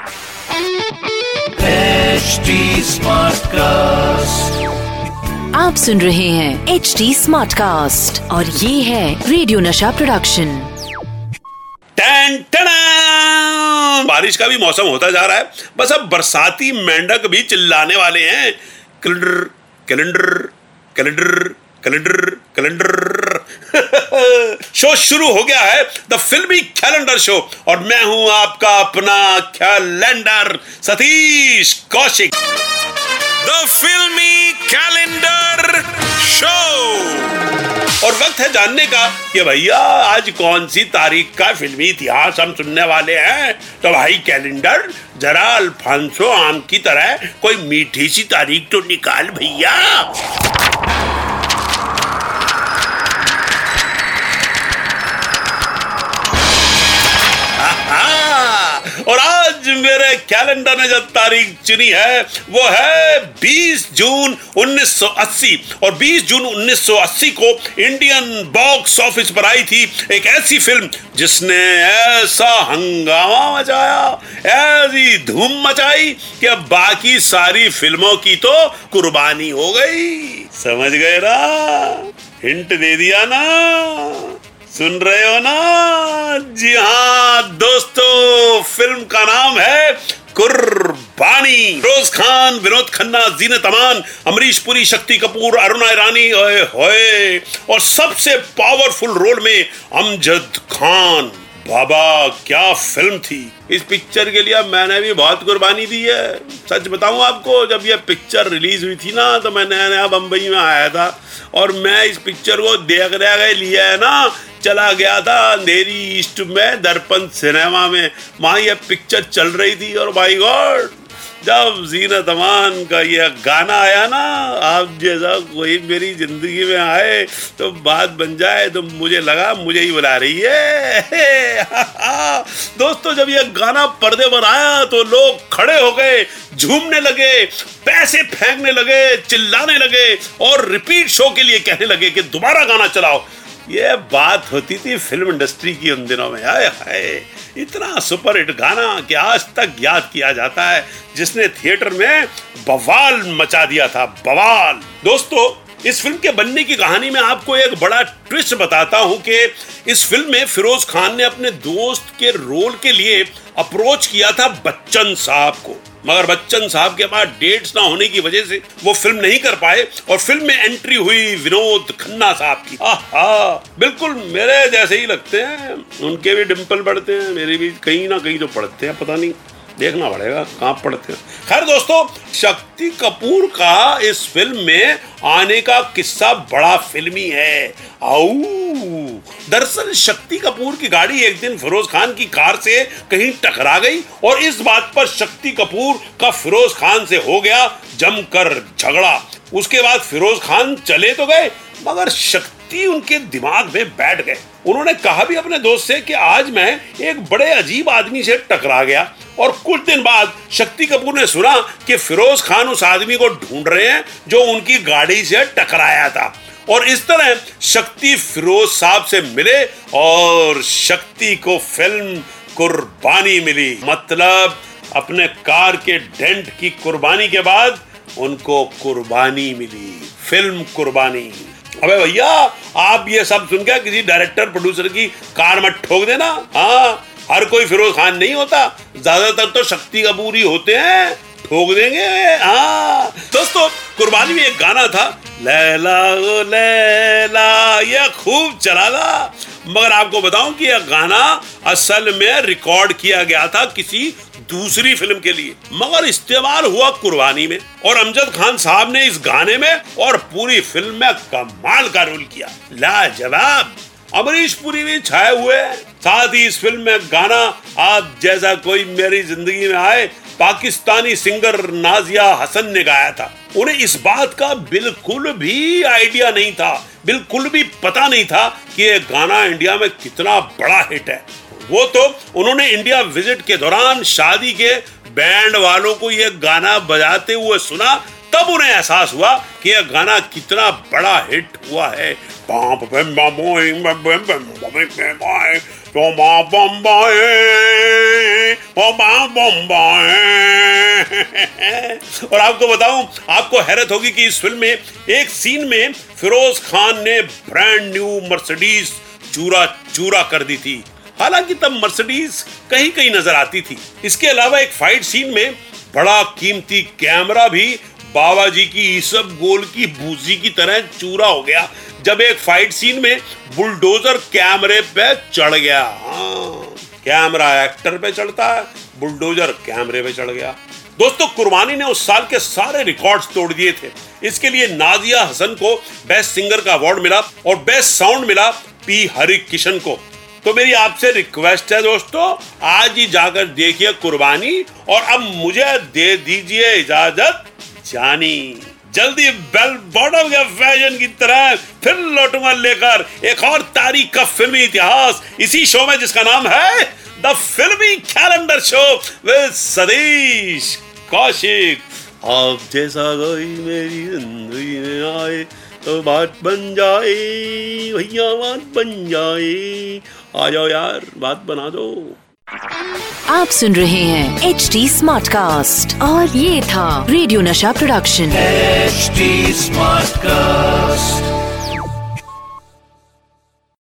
HD Smartcast. आप सुन रहे हैं एच डी स्मार्ट कास्ट और ये है रेडियो नशा प्रोडक्शन बारिश का भी मौसम होता जा रहा है। बस अब बरसाती मेंढक भी चिल्लाने वाले हैं। Calendar calendar calendar calendar calendar. Show शुरू हो गया है। द फिल्मी कैलेंडर शो। और मैं हूँ आपका अपना calendar Satish Kaushik. The filmi calendar show और वक्त है जानने का कि भैया आज कौन सी तारीख का फिल्मी इतिहास हम सुनने वाले हैं? तो भाई कैलेंडर जरा अल्फांसो आम की तरह कोई मीठी सी तारीख तो निकाल भैया। मेरे कैलेंडर ने जो तारीख चुनी है, वो है 20 जून 1980 और 20 जून 1980 को इंडियन बॉक्स ऑफ़िस पर आई थी एक ऐसी फ़िल्म जिसने ऐसा हंगामा मचाया, ऐसी धूम मचाई कि बाकी सारी फ़िल्मों की तो कुर्बानी हो गई। समझ गए ना? हिंट दे दिया ना? सुन रहे हो ना? जी हाँ दोस्तों, फ़िल्म का नाम है कुर्बानी। रोज खान, विनोद खन्ना, जीनत तमान अमरीश पुरी, शक्ति कपूर, अरुणा ईरानी और सबसे पावरफुल रोल में अमजद खान। बाबा, क्या फ़िल्म थी? इस पिक्चर के लिए मैंने भी बहुत कुर्बानी दी है। सच बताऊँ आपको, जब यह पिक्चर रिलीज़ हुई थी ना तो मैं नया नया बम्बई में आया था। और मैं इस पिक्चर को देख रहे लिया है ना, चला गया था अंधेरी ईस्ट में, दर्पण सिनेमा में। वहाँ यह पिक्चर चल रही थी और भाई गॉड जब जीनत अमान का ये गाना आया ना, आप जैसा कोई मेरी ज़िंदगी में आए तो बात बन जाए तो मुझे लगा मुझे ही बुला रही है। दोस्तों, जब ये गाना पर्दे पर आया तो लोग खड़े हो गए, झूमने लगे, पैसे फेंकने लगे, चिल्लाने लगे, और रिपीट शो के लिए कहने लगे कि दोबारा गाना चलाओ। ये बात होती थी फ़िल्म इंडस्ट्री की उन दिनों में। आए हाय, इतना सुपर हिट गाना कि आज तक याद किया जाता है, जिसने थिएटर में बवाल मचा दिया था, बवाल। दोस्तों, इस फ़िल्म के बनने की कहानी में आपको एक बड़ा ट्विस्ट बताता हूँ कि इस फ़िल्म में फिरोज खान ने अपने दोस्त के रोल के लिए अप्रोच किया था बच्चन साहब को। मगर बच्चन साहब के पास डेट्स ना होने की वजह से वो फ़िल्म नहीं कर पाए और फ़िल्म में एंट्री हुई विनोद खन्ना साहब की। बिल्कुल मेरे जैसे ही लगते हैं। उनके भी डिम्पल बढ़ते हैं, मेरे भी कहीं ना कहीं तो पड़ते हैं, पता नहीं। देखना पड़ेगा कहाँ पड़ते हैं। खैर दोस्तों, शक्ति कपूर का इस फ़िल्म में आने का किस्सा बड़ा फिल्मी है। आऊ। दरअसल शक्ति कपूर की गाड़ी एक दिन फिरोज खान की कार से कहीं टकरा गई और इस बात पर शक्ति कपूर का फिरोज खान से हो गया जमकर झगड़ा। उसके बाद फिरोज खान चले तो गए, मगर शक्ति उनके दिमाग में बैठ गए। उन्होंने कहा भी अपने दोस्त से कि आज मैं एक बड़े अजीब आदमी से टकरा गया और कुछ दिन बाद शक्ति कपूर ने सुना कि फिरोज खान उस आदमी को ढूंढ रहे हैं जो उनकी गाड़ी से टकराया था। और इस तरह शक्ति फिरोज साहब से मिले और शक्ति को फ़िल्म कुर्बानी मिली। मतलब अपने कार के डेंट की कुर्बानी के बाद उनको कुर्बानी मिली। फ़िल्म कुर्बानी। अबे भैया, आप ये सब सुन के किसी डायरेक्टर प्रोड्यूसर की कार मत ठोक देना हाँ? हर कोई फिरोज खान नहीं होता। ज़्यादातर तो शक्ति कपूर ही होते हैं। ठोक देंगे हाँ? दोस्तों, कुर्बानी में एक गाना था, लैला ओ लैला ये खूब चला था। मगर आपको बताऊँ कि यह गाना असल में रिकॉर्ड किया गया था किसी दूसरी फ़िल्म के लिए। मगर इस्तेमाल हुआ कुर्बानी में और अमजद खान साहब ने इस गाने में और पूरी फ़िल्म में कमाल का रोल किया। लाजवाब। अमरीश पुरी भी छाए हुए साथ ही इस फ़िल्म में गाना, आप जैसा कोई मेरी ज़िंदगी में आए, पाकिस्तानी सिंगर नाजिया हसन ने गाया था। उन्हें इस बात का बिल्कुल भी आइडिया नहीं था। बिल्कुल भी पता नहीं था कि ये गाना इंडिया में कितना बड़ा हिट है। वो तो उन्होंने इंडिया विज़िट के दौरान शादी के बैंड वालों को यह गाना बजाते हुए सुना, तब उन्हें एहसास हुआ कि यह गाना कितना बड़ा हिट हुआ है। बम्बाए बम्बाए और आपको बताऊँ, आपको हैरत होगी कि इस फ़िल्म में, एक सीन में फिरोज खान ने ब्रांड न्यू मर्सिडीज चूरा चूरा कर दी थी। हालाँकि तब मर्सिडीज कहीं कहीं नज़र आती थी। इसके अलावा एक फाइट सीन में बड़ा कीमती कैमरा भी बाबा जी की ईसब गोल की भूसी की तरह चूरा हो गया जब एक फाइट सीन में बुलडोजर कैमरे पे चढ़ गया। हाँ, कैमरा एक्टर पे चढ़ता है बुलडोजर कैमरे पे चढ़ गया। दोस्तों कुर्बानी ने उस साल के सारे रिकॉर्ड्स तोड़ दिए थे। इसके लिए नाजिया हसन को बेस्ट सिंगर का अवार्ड मिला और बेस्ट साउंड मिला पी हरि किशन को। तो मेरी आपसे रिक्वेस्ट है दोस्तों, आज ही जाकर देखिए कुर्बानी और अब मुझे दे दीजिए इजाज़त जानी। जल्दी बेल बॉटम के फ़ैशन की तरह फिर लौटूँगा लेकर एक और तारीख का फिल्मी इतिहास। इसी शो में जिसका नाम है the filmi calendar show with Satish Kaushik. आप जैसा कोई मेरी ज़िंदगी में आए तो बात बन जाए, भैया बात बन जाए। आ जाओ यार बात बना दो आप सुन रहे हैं एच डी स्मार्ट कास्ट और ये था रेडियो नशा प्रोडक्शन एचडी स्मार्ट Smartcast.